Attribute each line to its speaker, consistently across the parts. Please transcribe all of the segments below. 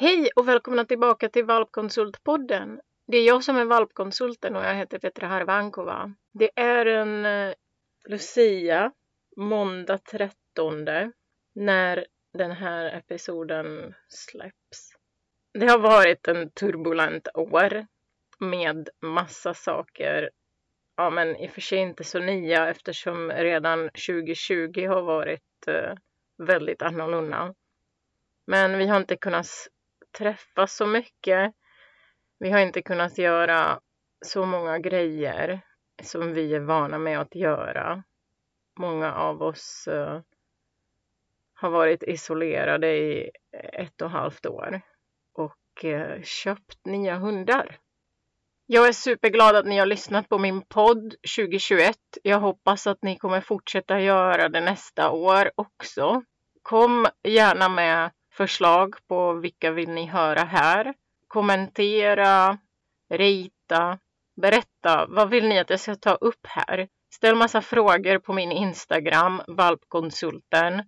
Speaker 1: Hej och välkomna tillbaka till Valpkonsultpodden. Det är jag som är valpkonsulten och jag heter Petra Harvankova. Det är en eh, Lucia, måndag 13, när den här episoden släpps. Det har varit en turbulent år med massa saker. Ja, men i och för sig inte så nya eftersom redan 2020 har varit eh, väldigt annorlunda. Men vi har inte kunnat träffas så mycket. Vi har inte kunnat göra så många grejer som vi är vana med att göra. Många av oss uh, har varit isolerade i ett och ett halvt år och uh, köpt nya hundar. Jag är superglad att ni har lyssnat på min podd 2021. Jag hoppas att ni kommer fortsätta göra det nästa år också. Kom gärna med förslag på vilka vill ni höra här. Kommentera, rita, berätta. Vad vill ni att jag ska ta upp här? Ställ massa frågor på min Instagram, valpkonsulten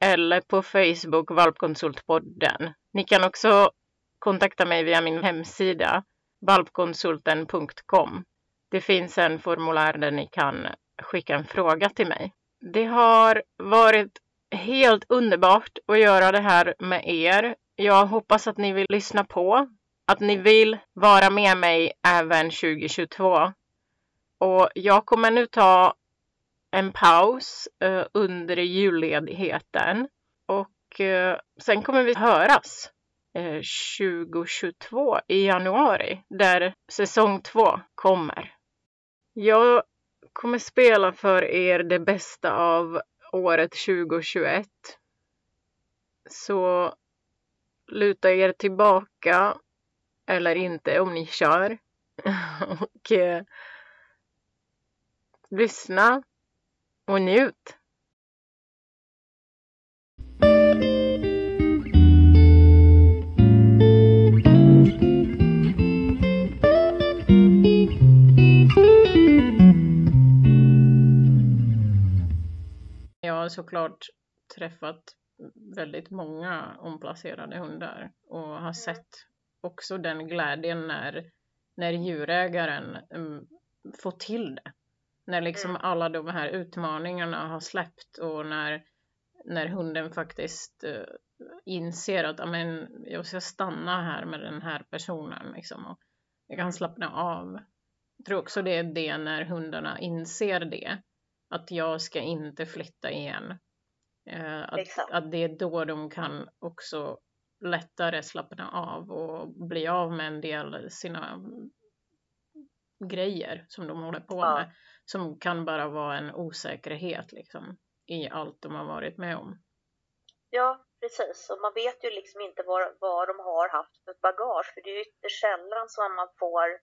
Speaker 1: eller på Facebook, valpkonsultpodden. Ni kan också kontakta mig via min hemsida, valpkonsulten.com. Det finns en formulär där ni kan skicka en fråga till mig. Det har varit helt underbart att göra det här med er. Jag hoppas att ni vill lyssna på, att ni vill vara med mig även 2022. Och jag kommer nu ta en paus eh, under julledigheten och eh, sen kommer vi höras eh, 2022 i januari där säsong två kommer. Jag kommer spela för er det bästa av året 2021. Så luta er tillbaka eller inte om ni kör. och eh, lyssna och njut. Har såklart träffat väldigt många omplacerade hundar och har sett också den glädjen när, när djurägaren um, får till det. När liksom mm. alla de här utmaningarna har släppt och när, när hunden faktiskt uh, inser att amen, jag ska stanna här med den här personen liksom, och jag kan slappna av. Jag tror också det är det när hundarna inser det att jag ska inte flytta igen. Eh, att, att det är då de kan också lättare slappna av och bli av med en del sina grejer som de håller på ja. med. Som kan bara vara en osäkerhet liksom i allt de har varit med om.
Speaker 2: Ja, precis. Och man vet ju liksom inte vad, vad de har haft för bagage. För det är ju ytterst sällan som man får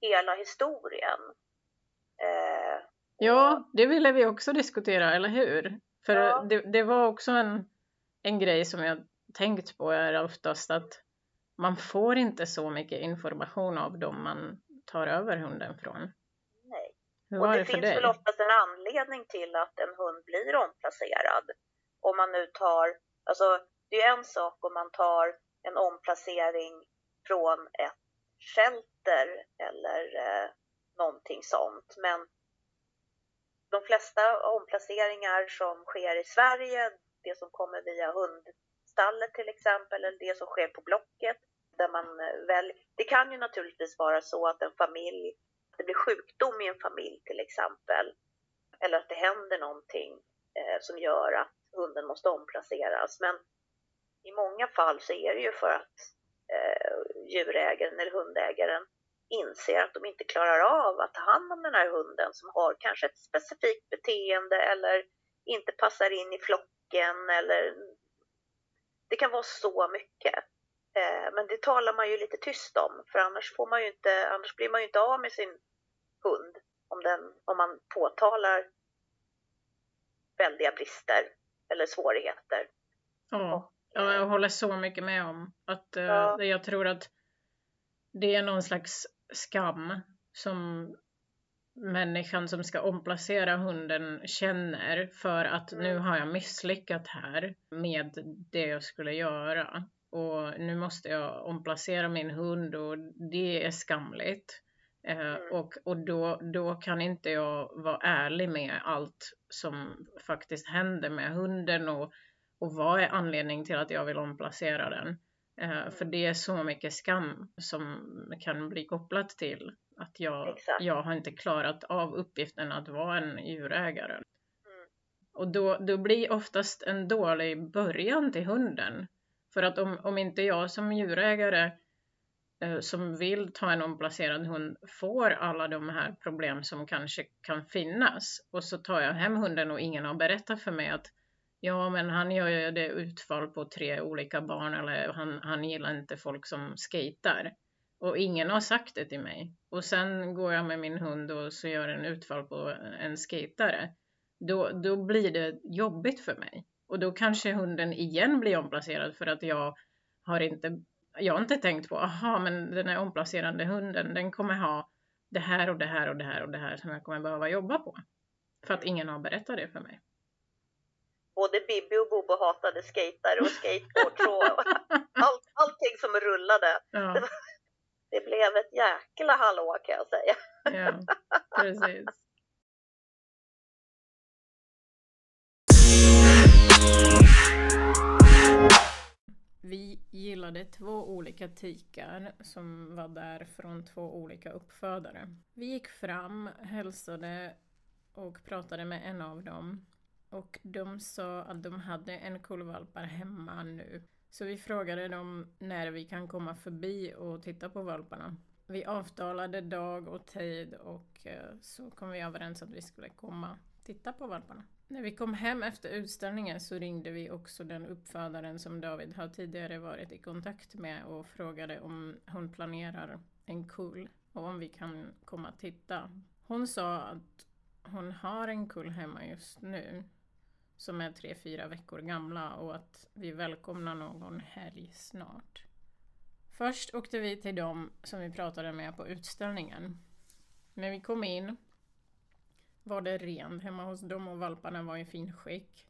Speaker 2: hela historien.
Speaker 1: Eh, Ja, det ville vi också diskutera, eller hur? För ja. det, det, var också en, en grej som jag tänkt på är oftast att man får inte så mycket information av dem man tar över hunden från.
Speaker 2: Nej. Hur och det, det finns dig? väl oftast en anledning till att en hund blir omplacerad. Om man nu tar, alltså det är en sak om man tar en omplacering från ett shelter eller eh, någonting sånt. Men de flesta omplaceringar som sker i Sverige, det som kommer via hundstallet till exempel, eller det som sker på Blocket, där man eh, väl, det kan ju naturligtvis vara så att en familj, det blir sjukdom i en familj till exempel, eller att det händer någonting eh, som gör att hunden måste omplaceras. Men i många fall så är det ju för att eh, djurägaren eller hundägaren inser att de inte klarar av att ta hand om den här hunden som har kanske ett specifikt beteende eller inte passar in i flocken eller det kan vara så mycket. Eh, men det talar man ju lite tyst om för annars, får man ju inte, annars blir man ju inte av med sin hund om, den, om man påtalar väldiga brister eller svårigheter.
Speaker 1: Ja, jag håller så mycket med om att eh, ja. jag tror att det är någon slags skam som människan som ska omplacera hunden känner för att nu har jag misslyckats här med det jag skulle göra. och nu måste jag omplacera min hund och det är skamligt. Eh, mm. Och, och då, då kan inte jag vara ärlig med allt som faktiskt händer med hunden och, och vad är anledningen till att jag vill omplacera den. Eh, för det är så mycket skam som kan bli kopplat till att jag, jag har inte klarat av uppgiften att vara en djurägare. Mm. Och då, då blir oftast en dålig början till hunden. För att om, om inte jag som djurägare eh, som vill ta en omplacerad hund får alla de här problem som kanske kan finnas och så tar jag hem hunden och ingen har berättat för mig att Ja, men han gör ju det utfall på tre olika barn eller han, han gillar inte folk som skejtar. Och ingen har sagt det till mig. Och sen går jag med min hund och så gör en utfall på en skejtare. Då, då blir det jobbigt för mig. Och då kanske hunden igen blir omplacerad för att jag har inte, jag har inte tänkt på, aha, men den här omplacerande hunden, den kommer ha det här och det här och det här och det här som jag kommer behöva jobba på. För att ingen har berättat det för mig
Speaker 2: både Bibi och Bobo hatade skater och skateboard och all, allting som rullade. Ja. Det, det, blev ett jäkla hallå kan jag säga.
Speaker 1: Ja, precis. Vi gillade två olika tikar som var där från två olika uppfödare. Vi gick fram, hälsade och pratade med en av dem och de sa att de hade en kullvalpar hemma nu. Så vi frågade dem när vi kan komma förbi och titta på valparna. Vi avtalade dag och tid och eh, så kom vi överens att vi skulle komma titta på valparna. När vi kom hem efter utställningen så ringde vi också den uppfödaren som David har tidigare varit i kontakt med och frågade om hon planerar en kull och om vi kan komma titta. Hon sa att hon har en kull hemma just nu som är tre, fyra veckor gamla och att vi välkomnar någon helg snart. Först åkte vi till dem som vi pratade med på utställningen. När vi kom in var det rent hemma hos dem och valparna var i fin skick.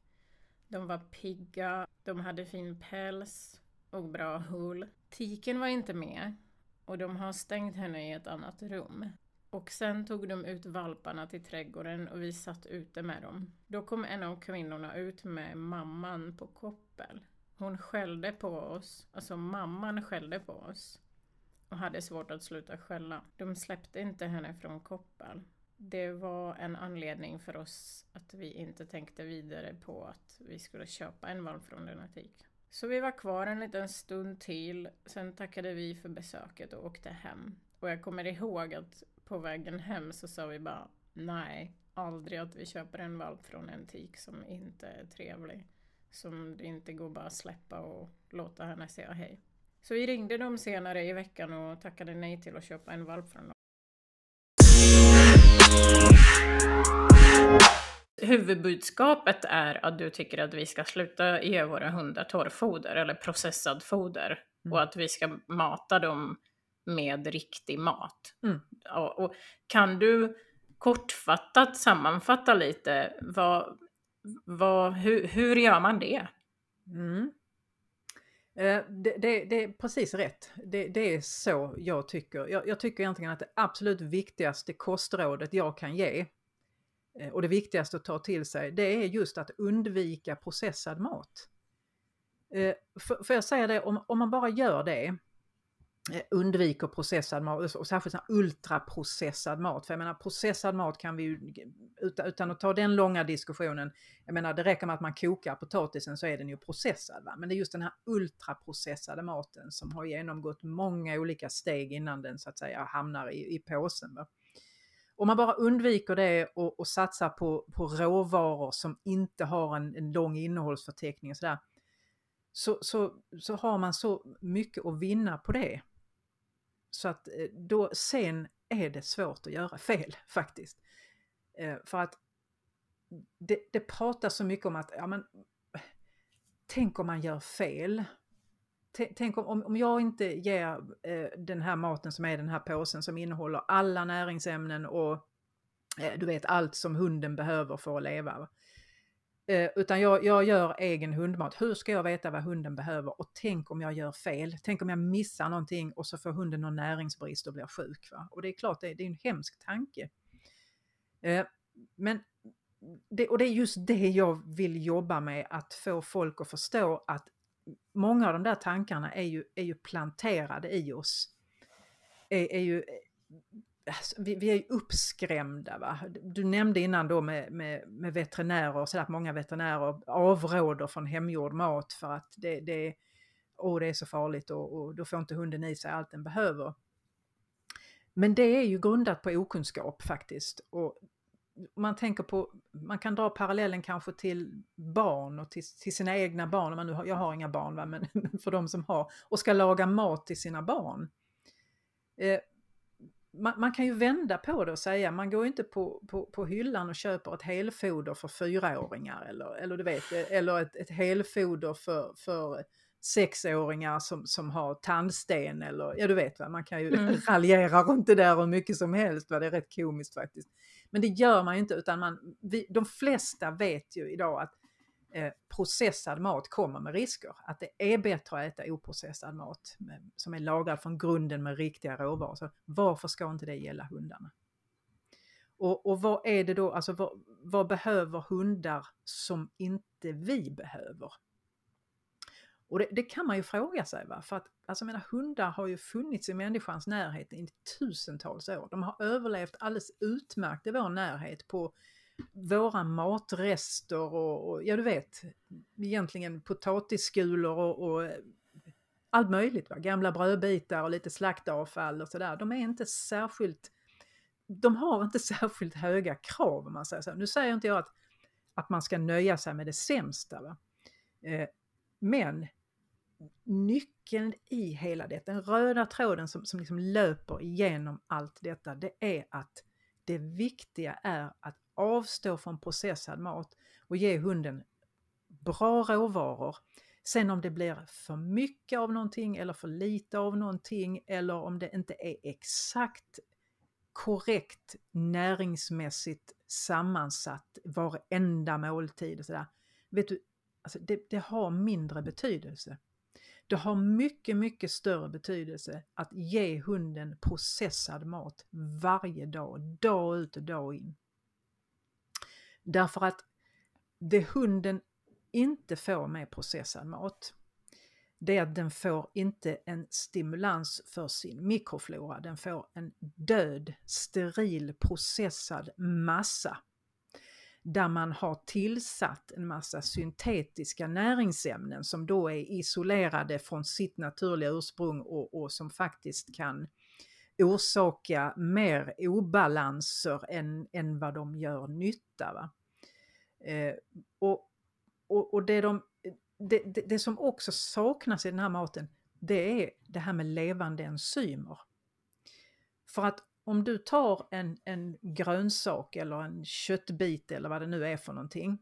Speaker 1: De var pigga, de hade fin päls och bra hull. Tiken var inte med och de har stängt henne i ett annat rum. Och sen tog de ut valparna till trädgården och vi satt ute med dem. Då kom en av kvinnorna ut med mamman på koppel. Hon skällde på oss, alltså mamman skällde på oss och hade svårt att sluta skälla. De släppte inte henne från koppel. Det var en anledning för oss att vi inte tänkte vidare på att vi skulle köpa en valp från Lunatik. Så vi var kvar en liten stund till, sen tackade vi för besöket och åkte hem. Och jag kommer ihåg att på vägen hem så sa vi bara nej, aldrig att vi köper en valp från en tik som inte är trevlig. Som det inte går bara att släppa och låta henne säga hej. Så vi ringde dem senare i veckan och tackade nej till att köpa en valp från dem. Huvudbudskapet är att du tycker att vi ska sluta ge våra hundar torrfoder eller processad foder mm. och att vi ska mata dem med riktig mat. Mm. Och, och, kan du kortfattat sammanfatta lite, vad, vad, hur, hur gör man det? Mm.
Speaker 3: Eh, det, det, det, är precis rätt. Det, det, är så jag tycker. Jag, jag, tycker egentligen att det absolut viktigaste kostrådet jag kan ge eh, och det viktigaste att ta till sig, det är just att undvika processad mat. Eh, för, för jag säga det, om, om man bara gör det Eh, undviker processad mat och särskilt ultraprocessad mat. För jag menar processad mat kan vi ju, utan, utan att ta den långa diskussionen, jag menar det räcker med att man kokar potatisen så är den ju processad. Va? Men det är just den här ultraprocessade maten som har genomgått många olika steg innan den så att säga hamnar i, i påsen. Va? Om man bara undviker det och, och satsar på, på råvaror som inte har en, en lång innehållsförteckning och sådär, så, så, så har man så mycket att vinna på det. Så att eh, då sen är det svårt att göra fel faktiskt. Eh, för att det, det pratas så mycket om att, ja men, tänk om man gör fel. Tänk om, om jag inte ger eh, den här maten som är den här påsen som innehåller alla näringsämnen och du vet allt som hunden behöver för att leva. Eh, utan jag, jag gör egen hundmat. Hur ska jag veta vad hunden behöver? Och tänk om jag gör fel? Tänk om jag missar någonting och så får hunden någon näringsbrist och blir sjuk. Va? Och det är klart, det, det är en hemsk tanke. Eh, men det, och det är just det jag vill jobba med, att få folk att förstå att många av de där tankarna är ju, är ju planterade i oss. Är, är ju, alltså, vi, vi, är ju uppskrämda. Va? Du nämnde innan då med, med, med veterinärer, så att många veterinärer avråder från hemgjord mat för att det, det, oh, det är så farligt och, och då får inte hunden i sig allt den behöver. Men det är ju grundat på okunskap faktiskt. Och man tänker på, man kan dra parallellen kanske till barn och till, till sina egna barn, man nu har, jag har inga barn va? men för de som har, och ska laga mat till sina barn. Eh, man, man, kan ju vända på det och säga, man går inte på, på, på hyllan och köper ett helfoder för fyraåringar eller, eller du vet, eller ett, ett helfoder för, för sexåringar som, som har tandsten eller ja du vet vad man kan ju mm. raljera runt det där hur mycket som helst, va? det är rätt komiskt faktiskt. Men det gör man ju inte utan man, vi, de flesta vet ju idag att Eh, processad mat kommer med risker. Att det är bättre att äta oprocessad mat som är lagrad från grunden med riktiga råvaror. Så varför ska inte det gälla hundarna? Och, och vad är det då, alltså vad, vad behöver hundar som inte vi behöver? Och det, det, kan man ju fråga sig. Va? För att alltså, mina hundar har ju funnits i människans närhet i tusentals år. De har överlevt alldeles utmärkt i vår närhet på våra matrester och, och ja du vet, egentligen potatisskulor och, och allt möjligt. Va? Gamla brödbitar och lite slaktavfall och sådär. De är inte särskilt, de har inte särskilt höga krav om man säger så. Nu säger inte jag att, att man ska nöja sig med det sämsta. Va? Eh, men nyckeln i hela detta, den röda tråden som, som liksom löper igenom allt detta, det är att det viktiga är att avstå från processad mat och ge hunden bra råvaror. Sen om det blir för mycket av någonting eller för lite av någonting eller om det inte är exakt korrekt näringsmässigt sammansatt varenda måltid och sådär. Vet du, alltså det, det har mindre betydelse. Det har mycket, mycket större betydelse att ge hunden processad mat varje dag, dag ut och dag in. Därför att det hunden inte får med processad mat, det är att den får inte en stimulans för sin mikroflora. Den får en död, steril, processad massa där man har tillsatt en massa syntetiska näringsämnen som då är isolerade från sitt naturliga ursprung och, och som faktiskt kan orsaka mer obalanser än, än vad de gör nytta. Va? Eh, och, och, och det, de, det, det, det som också saknas i den här maten, det är det här med levande enzymer. För att om du tar en, en grönsak eller en köttbit eller vad det nu är för någonting.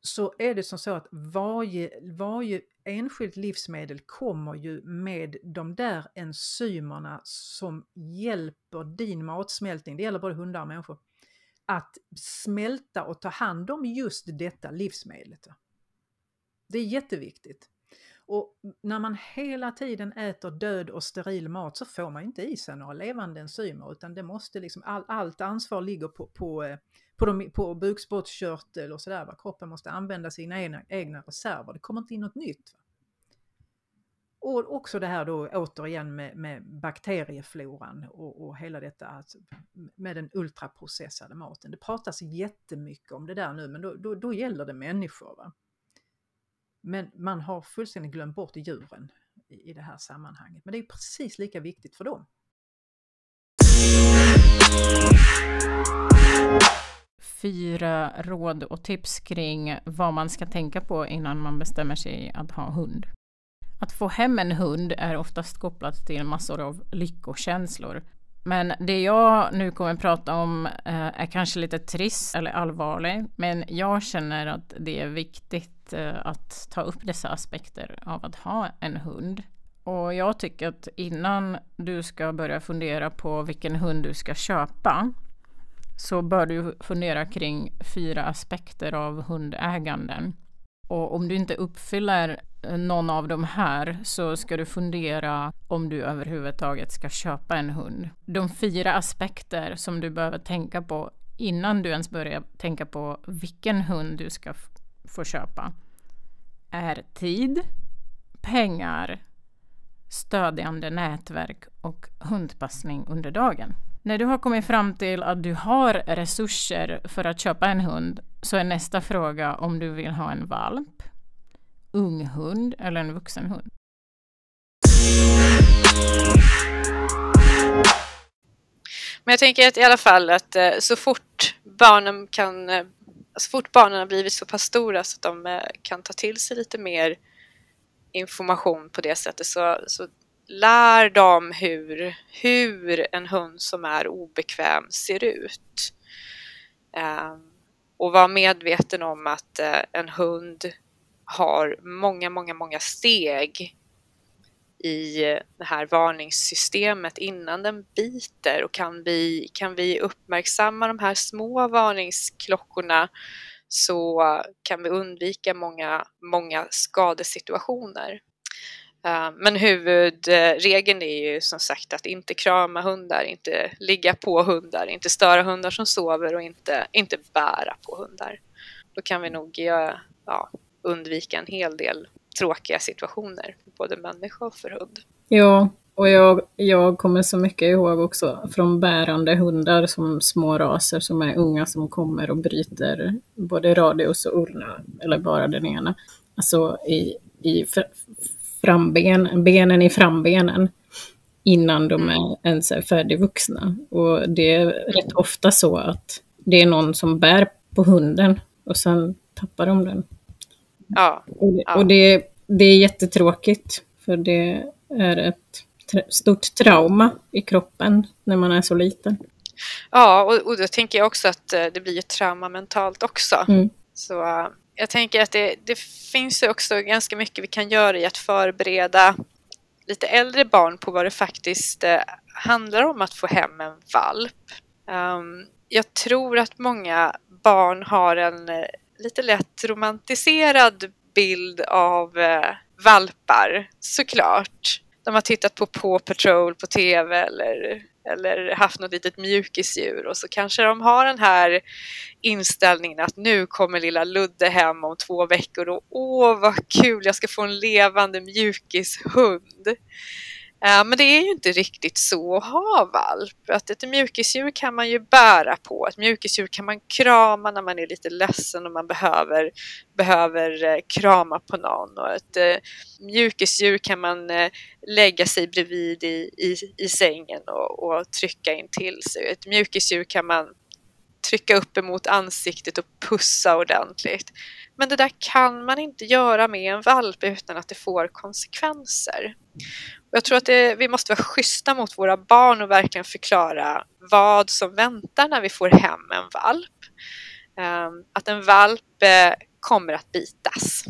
Speaker 3: Så är det som så att varje, varje enskilt livsmedel kommer ju med de där enzymerna som hjälper din matsmältning, det gäller både hundar och människor, att smälta och ta hand om just detta livsmedlet. Det är jätteviktigt. Och när man hela tiden äter död och steril mat så får man inte i sig några levande enzymer utan det måste liksom, all, allt ansvar ligger på, på, eh, på, de, på bukspottkörtel och sådär. Kroppen måste använda sina egna, egna reserver, det kommer inte in något nytt. Va? Och också det här då återigen med, med bakteriefloran och, och hela detta att, med den ultraprocessade maten. Det pratas jättemycket om det där nu men då, då, då gäller det människor. Va? Men man har fullständigt glömt bort djuren i, i det här sammanhanget. Men det är precis lika viktigt för dem.
Speaker 1: Fyra råd och tips kring vad man ska tänka på innan man bestämmer sig att ha hund. Att få hem en hund är oftast kopplat till massor av lyckokänslor. Men det jag nu kommer prata om eh, är kanske lite trist eller allvarlig, men jag känner att det är viktigt eh, att ta upp dessa aspekter av att ha en hund. Och jag tycker att innan du ska börja fundera på vilken hund du ska köpa så bör du fundera kring fyra aspekter av hundäganden. Och om du inte uppfyller eh, någon av de här så ska du fundera om du överhuvudtaget ska köpa en hund. De fyra aspekter som du behöver tänka på innan du ens börjar tänka på vilken hund du ska få köpa är tid, pengar, stödjande nätverk och hundpassning under dagen. När du har kommit fram till att du har resurser för att köpa en hund så är nästa fråga om du vill ha en valp, ung hund eller en vuxen hund.
Speaker 4: Men jag tänker att i alla fall att eh, så fort barnen kan, eh, så fort barnen har blivit så pass stora så att de eh, kan ta till sig lite mer information på det sättet så, så lär dem hur, hur en hund som är obekväm ser ut. Ehm, och var medveten om att eh, en hund har många, många, många steg i det här varningssystemet innan den biter och kan vi, kan vi uppmärksamma de här små varningsklockorna så kan vi undvika många, många skadesituationer. Eh, men huvudregeln är ju som sagt att inte krama hundar, inte ligga på hundar, inte störa hundar som sover och inte, inte bära på hundar. Då kan vi nog ja, undvika en hel del tråkiga situationer för både människa och för hund.
Speaker 5: Ja, och jag, jag kommer så mycket ihåg också från bärande hundar som små raser som är unga som kommer och bryter både radius och urna, eller bara den ena. Alltså i, i framben, benen i frambenen innan de är mm. ens är färdigvuxna. Och det är rätt ofta så att det är någon som bär på hunden och sen tappar de den.
Speaker 4: Ja.
Speaker 5: Och, det, ja. och det, det är jättetråkigt, för det är ett stort trauma i kroppen när man är så liten.
Speaker 4: Ja, och, och då tänker jag också att eh, det blir ett trauma mentalt också. Mm. Så uh, jag tänker att det, det finns också ganska mycket vi kan göra i att förbereda lite äldre barn på vad det faktiskt eh, handlar om att få hem en valp. Um, jag tror att många barn har en eh, lite lätt romantiserad bild av eh, valpar, såklart. De har tittat på Paw Patrol på TV eller, eller haft något litet mjukisdjur och så kanske de har den här inställningen att nu kommer lilla Ludde hem om två veckor och åh vad kul, jag ska få en levande mjukishund. Eh, men det är ju inte riktigt så att ha valp. Att ett mjukisdjur kan man ju bära på. Ett mjukisdjur kan man krama när man är lite ledsen och man behöver, behöver eh, krama på någon. Och ett eh, mjukisdjur kan man lägga sig bredvid i, i, i sängen och, och trycka in till sig. Ett mjukisdjur kan man trycka upp emot ansiktet och pussa ordentligt. Men det där kan man inte göra med en valp utan att det får konsekvenser. Jag tror att det, vi måste vara schyssta mot våra barn och verkligen förklara vad som väntar när vi får hem en valp. Ehm, att en valp eh, kommer att bitas.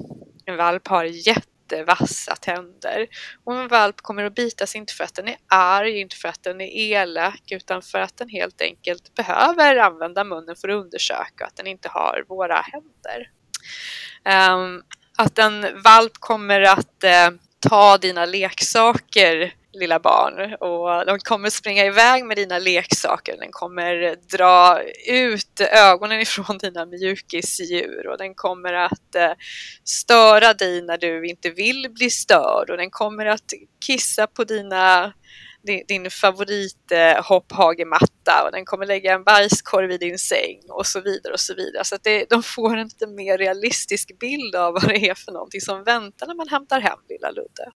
Speaker 4: En valp har jättevassa tänder. Och en valp kommer att bitas inte för att den är arg, inte för att den är elak, utan för att den helt enkelt behöver använda munnen för att undersöka att den inte har våra händer. Um, att en valp kommer att uh, ta dina leksaker lilla barn och de kommer springa iväg med dina leksaker. Den kommer dra ut ögonen ifrån dina mjukisdjur och den kommer att eh, störa dig när du inte vill bli störd och den kommer att kissa på dina din, din favorit eh, och den kommer lägga en bajskorv i din säng och så vidare och så vidare. Så att det, de får en lite mer realistisk bild av vad det är för någonting som väntar när man hämtar hem lilla Ludde.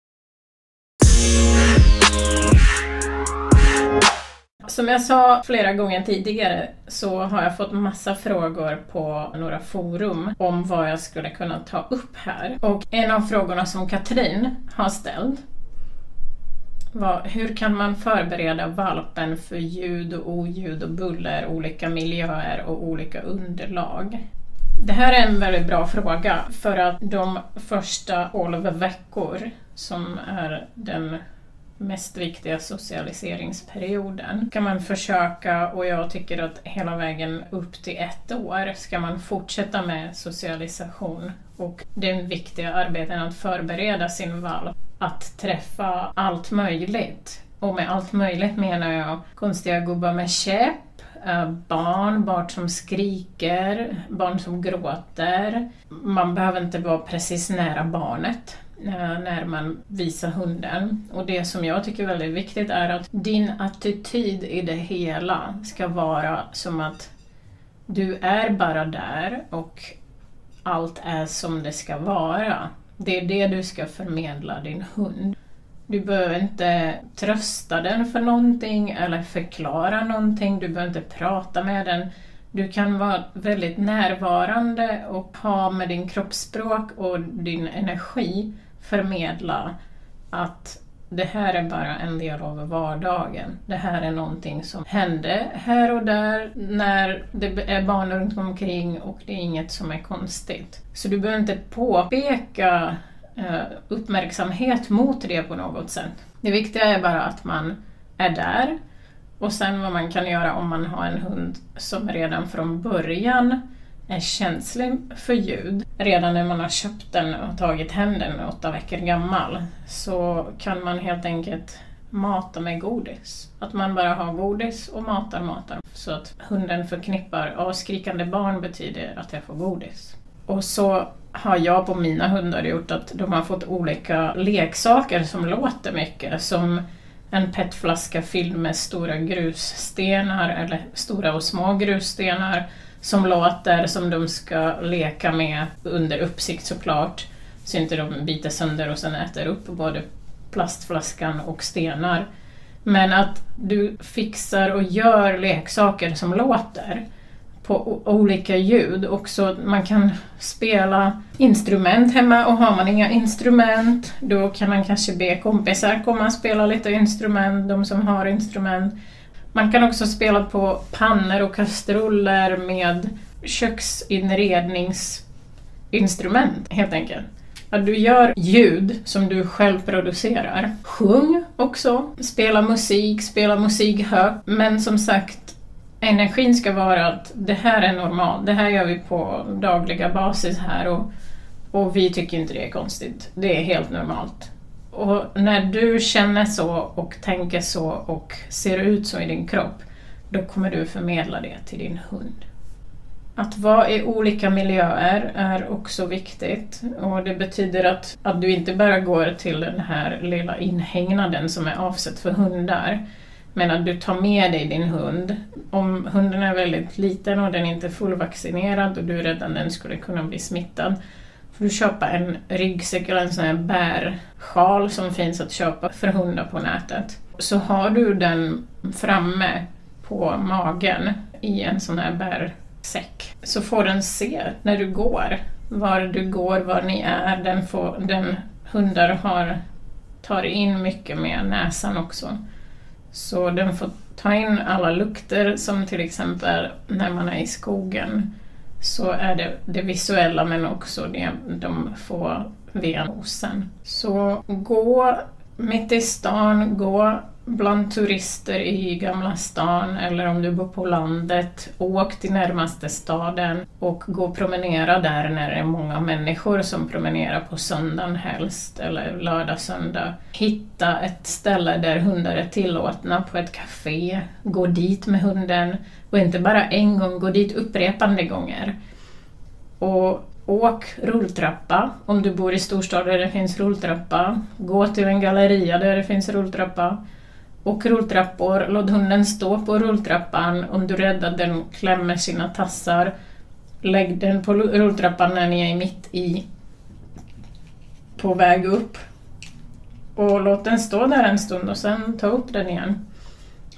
Speaker 1: Som jag sa flera gånger tidigare så har jag fått massa frågor på några forum om vad jag skulle kunna ta upp här. Och en av frågorna som Katrin har ställt hur kan man förbereda valpen för ljud och oljud och buller, olika miljöer och olika underlag? Det här är en väldigt bra fråga för att de första 12 veckor som är den mest viktiga socialiseringsperioden kan man försöka, och jag tycker att hela vägen upp till ett år ska man fortsätta med socialisation och det viktiga arbeten att förbereda sin valp att träffa allt möjligt. Och med allt möjligt menar jag konstiga gubbar med käpp, eh, barn, barn som skriker, barn som gråter. Man behöver inte vara precis nära barnet eh, när man visar hunden. Och det som jag tycker är väldigt viktigt är att din attityd i det hela ska vara som att du är bara där och allt är som det ska vara. Det är det du ska förmedla din hund. Du behöver inte trösta den för någonting eller förklara någonting. Du behöver inte prata med den. Du kan vara väldigt närvarande och ha med din kroppsspråk och din energi förmedla att det här är bara en del av vardagen. Det här är någonting som hände här och där när det är barn runt omkring och det är inget som är konstigt. Så du behöver inte påpeka eh, uppmärksamhet mot det på något sätt. Det viktiga är bara att man är där och sen vad man kan göra om man har en hund som redan från början är känslig för ljud. Redan när man har köpt den och tagit hem den åtta veckor gammal så kan man helt enkelt mata med godis. Att man bara har godis och matar, matar. Så att hunden förknippar, ja skrikande barn betyder att jag får godis. Och så har jag på mina hundar gjort att de har fått olika leksaker som låter mycket. Som en petflaska fylld med stora grusstenar eller stora och små grusstenar som låter som de ska leka med under uppsikt såklart. Så inte de biter sönder och sen äter upp både plastflaskan och stenar. Men att du fixar och gör leksaker som låter på olika ljud. Också man kan spela instrument hemma och har man inga instrument då kan man kanske be kompisar komma och spela lite instrument, de som har instrument. Man kan också spela på pannor och kastruller med köksinredningsinstrument helt enkelt. Att du gör ljud som du själv producerar. Sjung också, spela musik, spela musik högt. Men som sagt, energin ska vara att det här är normalt, det här gör vi på dagliga basis här och, och vi tycker inte det är konstigt. Det är helt normalt. Och när du känner så och tänker så och ser ut så i din kropp, då kommer du förmedla det till din hund. Att vara i olika miljöer är också viktigt och det betyder att, att du inte bara går till den här lilla inhägnaden som är avsett för hundar, men att du tar med dig din hund. Om hunden är väldigt liten och den inte är fullvaccinerad och du är rädd att den skulle kunna bli smittad, får du köpa en ryggsäck eller en sån här bärsjal som finns att köpa för hundar på nätet. Så har du den framme på magen i en sån här bärsäck så får den se när du går, var du går, var ni är. Den, får, den hundar har, tar in mycket med näsan också. Så den får ta in alla lukter som till exempel när man är i skogen så är det det visuella men också det de får via nosen. Så gå mitt i stan, gå bland turister i Gamla stan eller om du bor på landet, åk till närmaste staden och gå och promenera där när det är många människor som promenerar på söndagen helst, eller lördag, söndag. Hitta ett ställe där hundar är tillåtna, på ett café. Gå dit med hunden och inte bara en gång, gå dit upprepande gånger. Och åk rulltrappa om du bor i storstad där det finns rulltrappa. Gå till en galleria där det finns rulltrappa. Åk rulltrappor, låt hunden stå på rulltrappan om du är rädd att den klämmer sina tassar. Lägg den på rulltrappan när ni är mitt i på väg upp. Och låt den stå där en stund och sen ta upp den igen.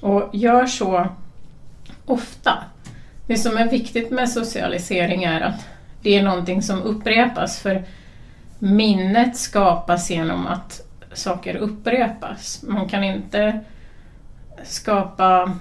Speaker 1: Och gör så ofta. Det som är viktigt med socialisering är att det är någonting som upprepas för minnet skapas genom att saker upprepas. Man kan inte skapa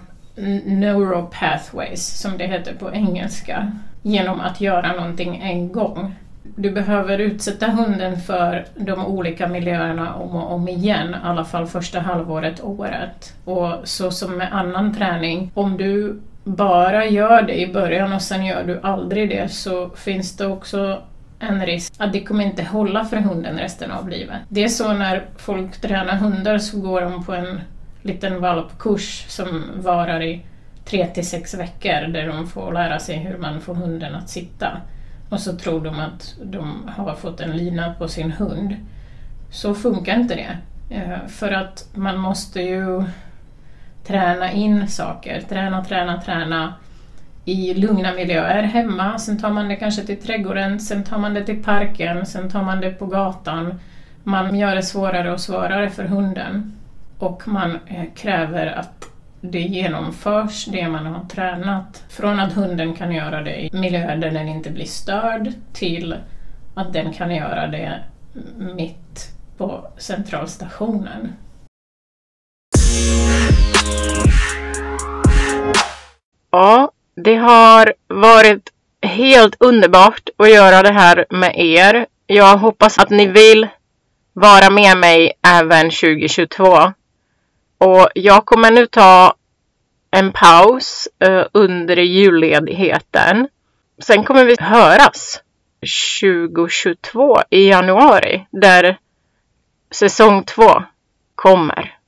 Speaker 1: neuropathways, som det heter på engelska, genom att göra någonting en gång. Du behöver utsätta hunden för de olika miljöerna om och om igen, i alla fall första halvåret, året. Och så som med annan träning, om du bara gör det i början och sen gör du aldrig det så finns det också en risk att det kommer inte hålla för hunden resten av livet. Det är så när folk tränar hundar så går de på en liten valpkurs som varar i tre till sex veckor där de får lära sig hur man får hunden att sitta. Och så tror de att de har fått en lina på sin hund. Så funkar inte det. Eh, för att man måste ju träna in saker, träna, träna, träna i lugna miljöer hemma, sen tar man det kanske till trädgården, sen tar man det till parken, sen tar man det på gatan. Man gör det svårare och svårare för hunden och man eh, kräver att det genomförs, det man har tränat. Från att hunden kan göra det i miljöer där den inte blir störd till att den kan göra det mitt på centralstationen.
Speaker 6: Ja, det har varit helt underbart att göra det här med er. Jag hoppas att ni vill vara med mig även 2022. Och jag kommer nu ta en paus eh, under julledigheten. Sen kommer vi höras 2022 i januari där säsong två kommer.